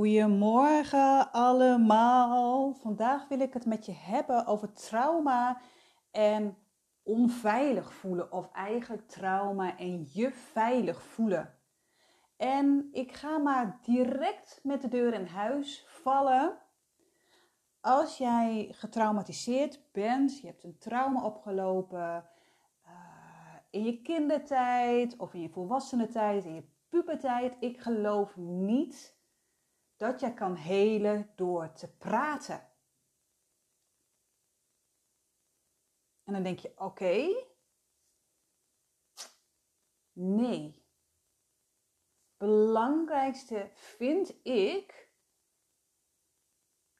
Goedemorgen allemaal. Vandaag wil ik het met je hebben over trauma en onveilig voelen. Of eigenlijk trauma en je veilig voelen. En ik ga maar direct met de deur in huis vallen. Als jij getraumatiseerd bent, je hebt een trauma opgelopen uh, in je kindertijd of in je volwassenentijd, in je pubertijd. Ik geloof niet dat je kan helen door te praten. En dan denk je, oké. Nee. Belangrijkste vind ik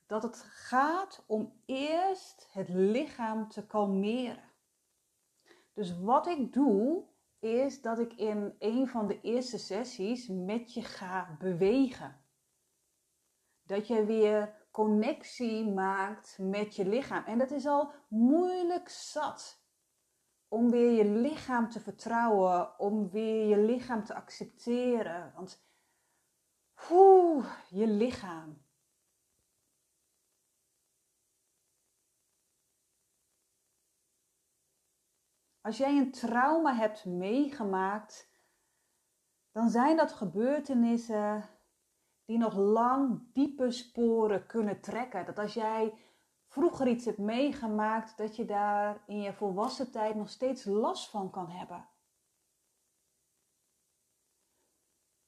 dat het gaat om eerst het lichaam te kalmeren. Dus wat ik doe, is dat ik in een van de eerste sessies met je ga bewegen. Dat je weer connectie maakt met je lichaam. En dat is al moeilijk zat. Om weer je lichaam te vertrouwen, om weer je lichaam te accepteren. Want oeh, je lichaam. Als jij een trauma hebt meegemaakt, dan zijn dat gebeurtenissen die nog lang diepe sporen kunnen trekken. Dat als jij vroeger iets hebt meegemaakt, dat je daar in je volwassen tijd nog steeds last van kan hebben.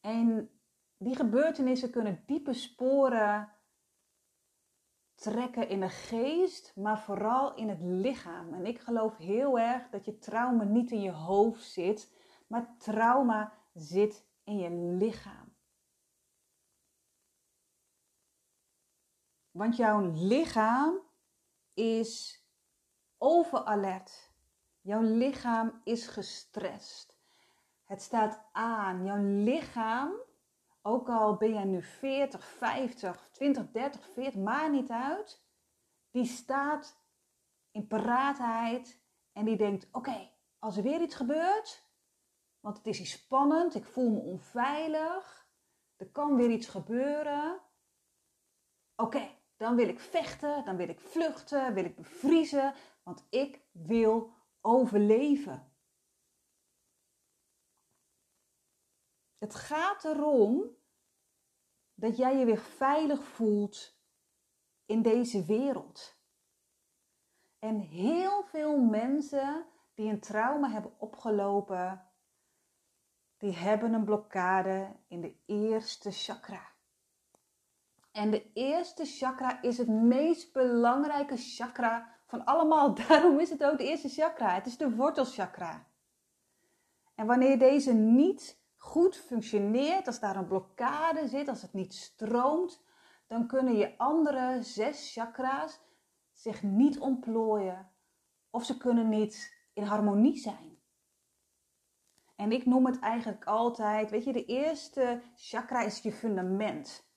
En die gebeurtenissen kunnen diepe sporen trekken in de geest, maar vooral in het lichaam. En ik geloof heel erg dat je trauma niet in je hoofd zit, maar trauma zit in je lichaam. Want jouw lichaam is overalert. Jouw lichaam is gestrest. Het staat aan. Jouw lichaam, ook al ben je nu 40, 50, 20, 30, 40, maakt niet uit. Die staat in paraatheid en die denkt: oké, als er weer iets gebeurt, want het is iets spannend, ik voel me onveilig, er kan weer iets gebeuren. Oké, dan wil ik vechten, dan wil ik vluchten, wil ik bevriezen, want ik wil overleven. Het gaat erom dat jij je weer veilig voelt in deze wereld. En heel veel mensen die een trauma hebben opgelopen, die hebben een blokkade in de eerste chakra. En de eerste chakra is het meest belangrijke chakra van allemaal. Daarom is het ook de eerste chakra. Het is de wortelchakra. En wanneer deze niet goed functioneert, als daar een blokkade zit, als het niet stroomt, dan kunnen je andere zes chakra's zich niet ontplooien of ze kunnen niet in harmonie zijn. En ik noem het eigenlijk altijd, weet je, de eerste chakra is je fundament.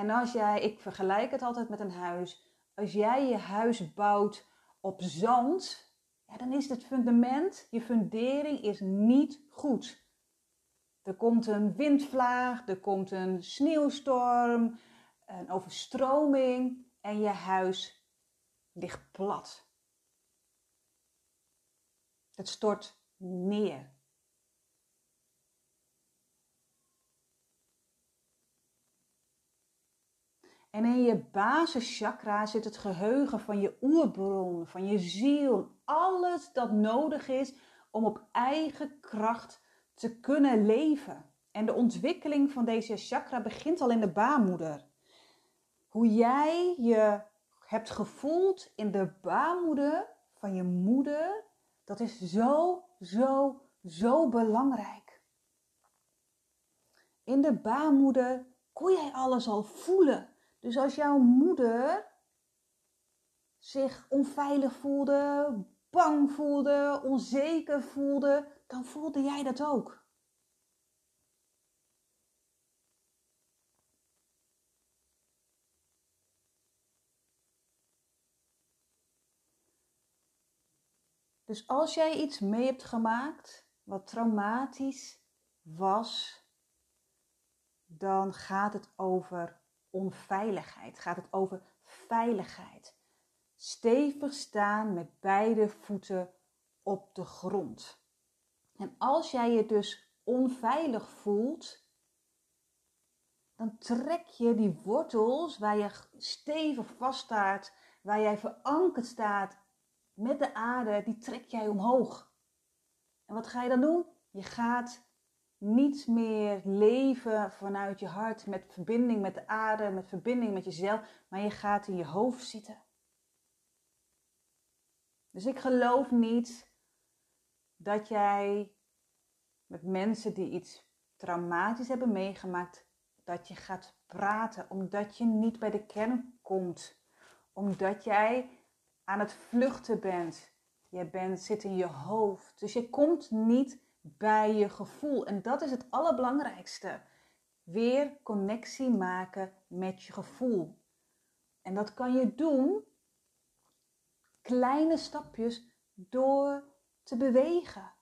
En als jij, ik vergelijk het altijd met een huis, als jij je huis bouwt op zand, ja, dan is het fundament, je fundering is niet goed. Er komt een windvlaag, er komt een sneeuwstorm, een overstroming en je huis ligt plat. Het stort neer. En in je basischakra zit het geheugen van je oerbron, van je ziel. Alles dat nodig is om op eigen kracht te kunnen leven. En de ontwikkeling van deze chakra begint al in de baarmoeder. Hoe jij je hebt gevoeld in de baarmoeder van je moeder, dat is zo, zo, zo belangrijk. In de baarmoeder kon jij alles al voelen. Dus als jouw moeder zich onveilig voelde, bang voelde, onzeker voelde, dan voelde jij dat ook. Dus als jij iets mee hebt gemaakt wat traumatisch was, dan gaat het over onveiligheid, gaat het over veiligheid. Stevig staan met beide voeten op de grond. En als jij je dus onveilig voelt, dan trek je die wortels waar je stevig vaststaat, waar jij verankerd staat met de aarde, die trek jij omhoog. En wat ga je dan doen? Je gaat niet meer leven vanuit je hart met verbinding met de aarde, met verbinding met jezelf, maar je gaat in je hoofd zitten. Dus ik geloof niet dat jij met mensen die iets traumatisch hebben meegemaakt, dat je gaat praten omdat je niet bij de kern komt. Omdat jij aan het vluchten bent. Je bent, zit in je hoofd. Dus je komt niet bij je gevoel. En dat is het allerbelangrijkste. Weer connectie maken met je gevoel. En dat kan je doen kleine stapjes door te bewegen.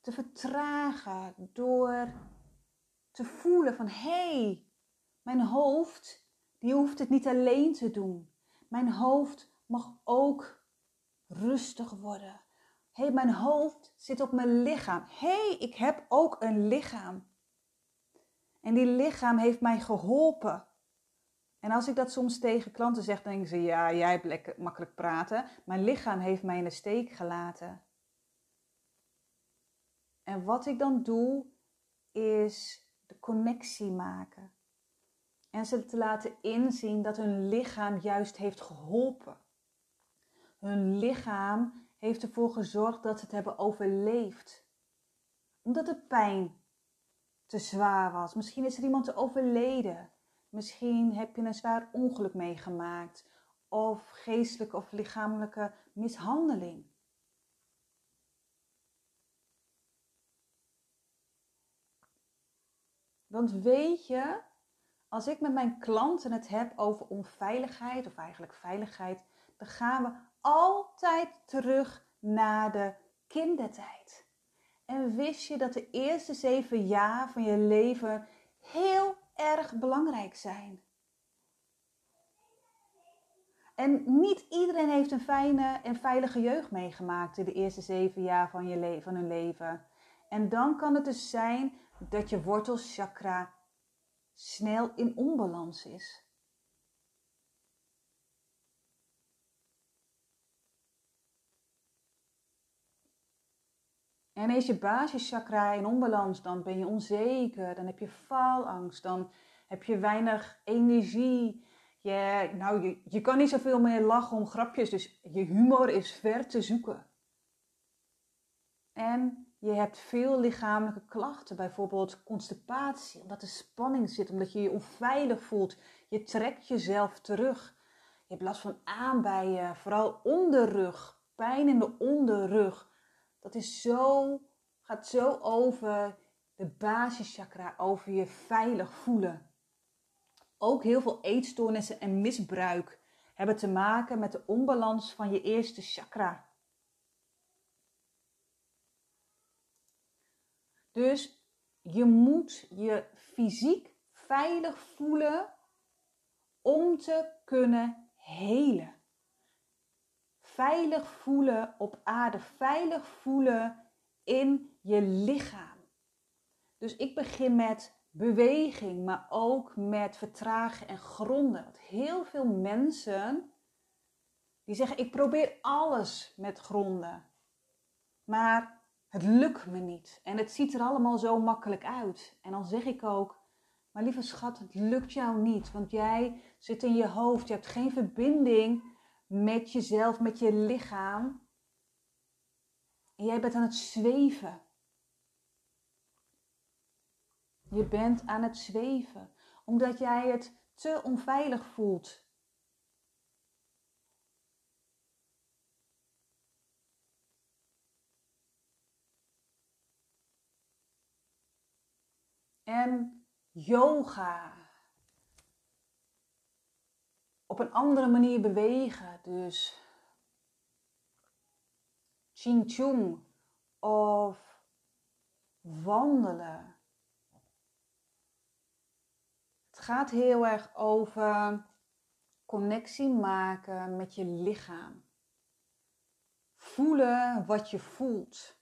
Te vertragen door te voelen van hé, hey, mijn hoofd die hoeft het niet alleen te doen. Mijn hoofd mag ook rustig worden. Hé, hey, mijn hoofd zit op mijn lichaam. Hé, hey, ik heb ook een lichaam. En die lichaam heeft mij geholpen. En als ik dat soms tegen klanten zeg, dan denken ze: Ja, jij hebt lekker makkelijk praten. Mijn lichaam heeft mij in de steek gelaten. En wat ik dan doe, is de connectie maken. En ze te laten inzien dat hun lichaam juist heeft geholpen. Hun lichaam heeft ervoor gezorgd dat ze het hebben overleefd. Omdat de pijn te zwaar was. Misschien is er iemand overleden. Misschien heb je een zwaar ongeluk meegemaakt. Of geestelijke of lichamelijke mishandeling. Want weet je, als ik met mijn klanten het heb over onveiligheid, of eigenlijk veiligheid, dan gaan we altijd terug naar de kindertijd. En wist je dat de eerste zeven jaar van je leven heel erg belangrijk zijn? En niet iedereen heeft een fijne en veilige jeugd meegemaakt in de eerste zeven jaar van, je van hun leven. En dan kan het dus zijn dat je wortelchakra snel in onbalans is. En is je basischakra in onbalans, dan ben je onzeker, dan heb je faalangst, dan heb je weinig energie. Je, nou, je, je kan niet zoveel meer lachen om grapjes, dus je humor is ver te zoeken. En je hebt veel lichamelijke klachten, bijvoorbeeld constipatie, omdat er spanning zit, omdat je je onveilig voelt. Je trekt jezelf terug. Je hebt last van aanbijen, vooral onderrug, pijn in de onderrug. Dat is zo, gaat zo over de basischakra, over je veilig voelen. Ook heel veel eetstoornissen en misbruik hebben te maken met de onbalans van je eerste chakra. Dus je moet je fysiek veilig voelen om te kunnen helen. Veilig voelen op aarde, veilig voelen in je lichaam. Dus ik begin met beweging, maar ook met vertragen en gronden. Heel veel mensen die zeggen: Ik probeer alles met gronden. Maar het lukt me niet. En het ziet er allemaal zo makkelijk uit. En dan zeg ik ook, maar lieve schat, het lukt jou niet. Want jij zit in je hoofd. Je hebt geen verbinding met jezelf, met je lichaam. En jij bent aan het zweven. Je bent aan het zweven. Omdat jij het te onveilig voelt. en yoga. Op een andere manier bewegen, dus Ching Chung of wandelen gaat heel erg over connectie maken met je lichaam. Voelen wat je voelt.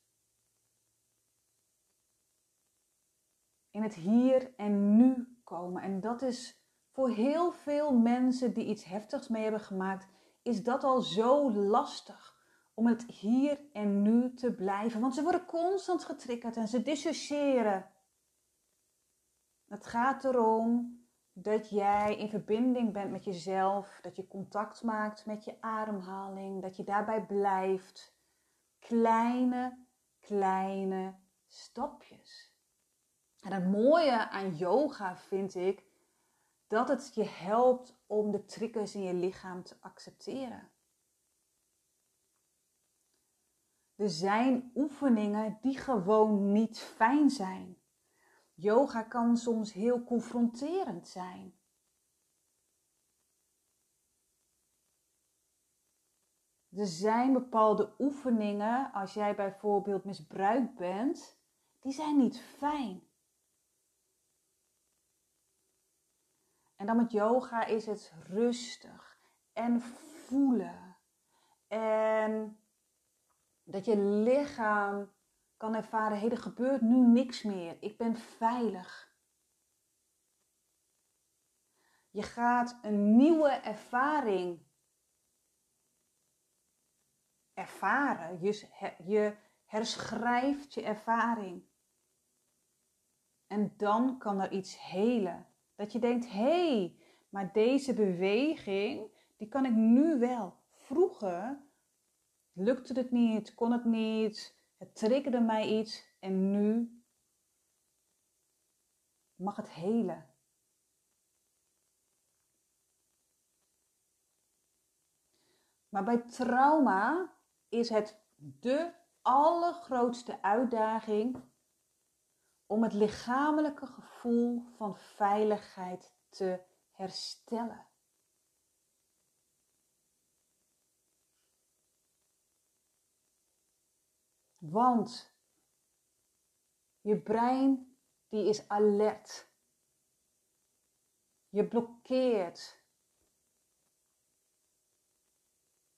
In het hier en nu komen. En dat is voor heel veel mensen die iets heftigs mee hebben gemaakt, is dat al zo lastig om het hier en nu te blijven. Want ze worden constant getriggerd en ze dissociëren. Het gaat erom dat jij in verbinding bent met jezelf, dat je contact maakt met je ademhaling, dat je daarbij blijft. Kleine, kleine stapjes. En het mooie aan yoga vind ik dat het je helpt om de triggers in je lichaam te accepteren. Er zijn oefeningen die gewoon niet fijn zijn. Yoga kan soms heel confronterend zijn. Er zijn bepaalde oefeningen, als jij bijvoorbeeld misbruikt bent, die zijn niet fijn. En dan met yoga is het rustig en voelen. En dat je lichaam kan ervaren, hé, er gebeurt nu niks meer. Ik ben veilig. Je gaat een nieuwe ervaring ervaren. Je, je herschrijft je ervaring. En dan kan er iets helen. Dat je denkt, hé, hey, maar deze beweging, die kan ik nu wel. Vroeger lukte het niet, kon het niet, het triggerde mij iets en nu mag het helen. Maar bij trauma is het de allergrootste uitdaging om het lichamelijke gevoel van veiligheid te herstellen. Want je brein die is alert. Je blokkeert.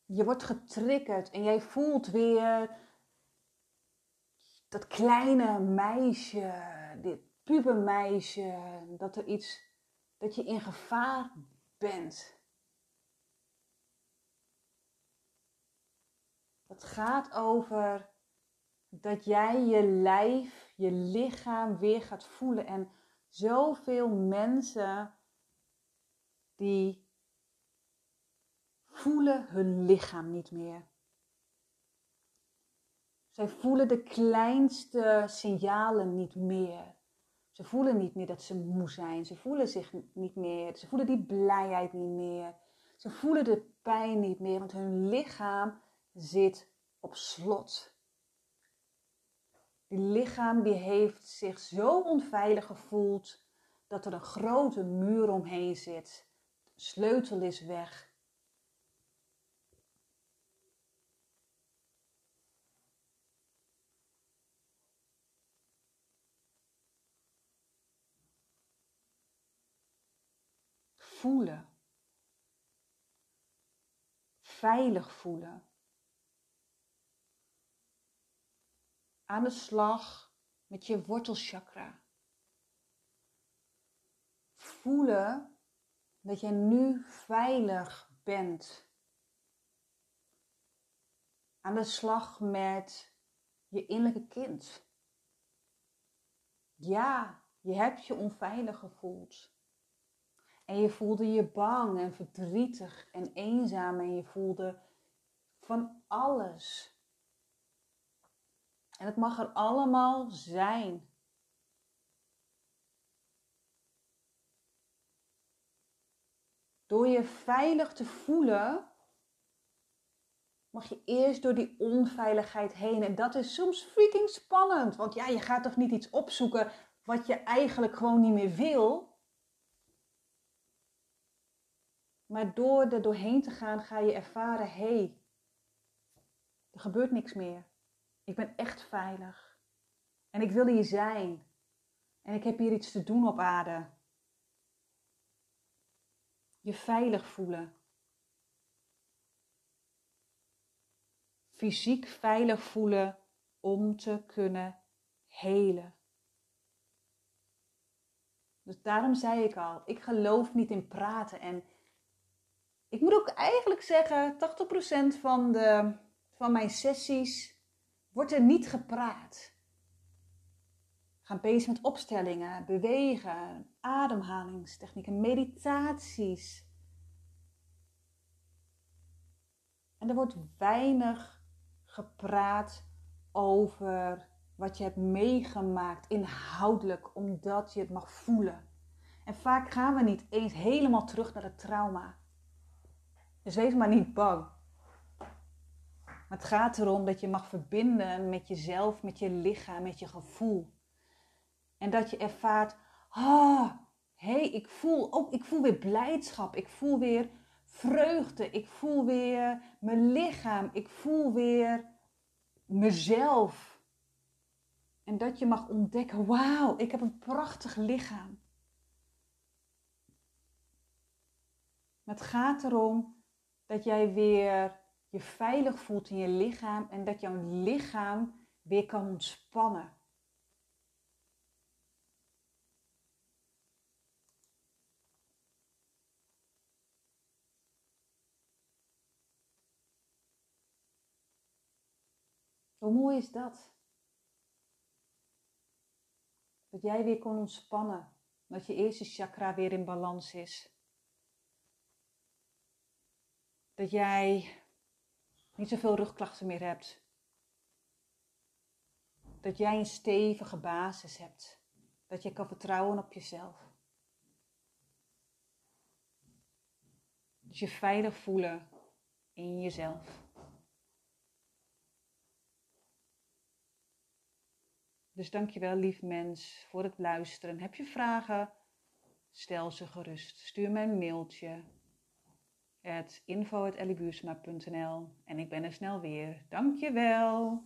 Je wordt getriggerd en jij voelt weer dat kleine meisje, dit pubermeisje, dat er iets, dat je in gevaar bent. Het gaat over dat jij je lijf, je lichaam weer gaat voelen. En zoveel mensen die voelen hun lichaam niet meer. Zij voelen de kleinste signalen niet meer. Ze voelen niet meer dat ze moe zijn. Ze voelen zich niet meer. Ze voelen die blijheid niet meer. Ze voelen de pijn niet meer, want hun lichaam zit op slot. Die lichaam die heeft zich zo onveilig gevoeld dat er een grote muur omheen zit. De sleutel is weg. Voelen. Veilig voelen. aan de slag met je wortelchakra. Voelen dat je nu veilig bent. Aan de slag met je innerlijke kind. Ja, je hebt je onveilig gevoeld. En je voelde je bang en verdrietig en eenzaam en je voelde van alles. En het mag er allemaal zijn. Door je veilig te voelen, mag je eerst door die onveiligheid heen. En dat is soms freaking spannend. Want ja, je gaat toch niet iets opzoeken wat je eigenlijk gewoon niet meer wil. Maar door er doorheen te gaan, ga je ervaren: hé, hey, er gebeurt niks meer. Ik ben echt veilig. En ik wil hier zijn. En ik heb hier iets te doen op aarde. je veilig voelen. Fysiek veilig voelen om te kunnen helen. Dus daarom zei ik al, ik geloof niet in praten. En ik moet ook eigenlijk zeggen, 80% van, de, van mijn sessies wordt er niet gepraat. We gaan bezig met opstellingen, bewegen, ademhalingstechnieken, meditaties. En er wordt weinig gepraat over wat je hebt meegemaakt inhoudelijk, omdat je het mag voelen. En vaak gaan we niet eens helemaal terug naar het trauma. Dus wees maar niet bang. Het gaat erom dat je mag verbinden met jezelf, met je lichaam, met je gevoel. En dat je ervaart, ah, hé, hey, ik voel ik voel weer blijdschap, ik voel weer vreugde, ik voel weer mijn lichaam, ik voel weer mezelf. En dat je mag ontdekken, wauw, ik heb een prachtig lichaam. het gaat erom dat jij weer je veilig voelt in je lichaam en dat jouw lichaam weer kan ontspannen. Hoe mooi is dat? Dat jij weer kon ontspannen. Dat je eerste chakra weer in balans is. Dat jij niet zoveel rugklachten meer hebt. Dat jij een stevige basis hebt. Dat je kan vertrouwen op jezelf. Dus je veilig voelen in jezelf. Dus dankjewel, lief mens, voor het luisteren. Heb je vragen? Stel ze gerust. Stuur mij een mailtje. info.ellibuursma.nl En ik ben er snel weer. Dankjewel.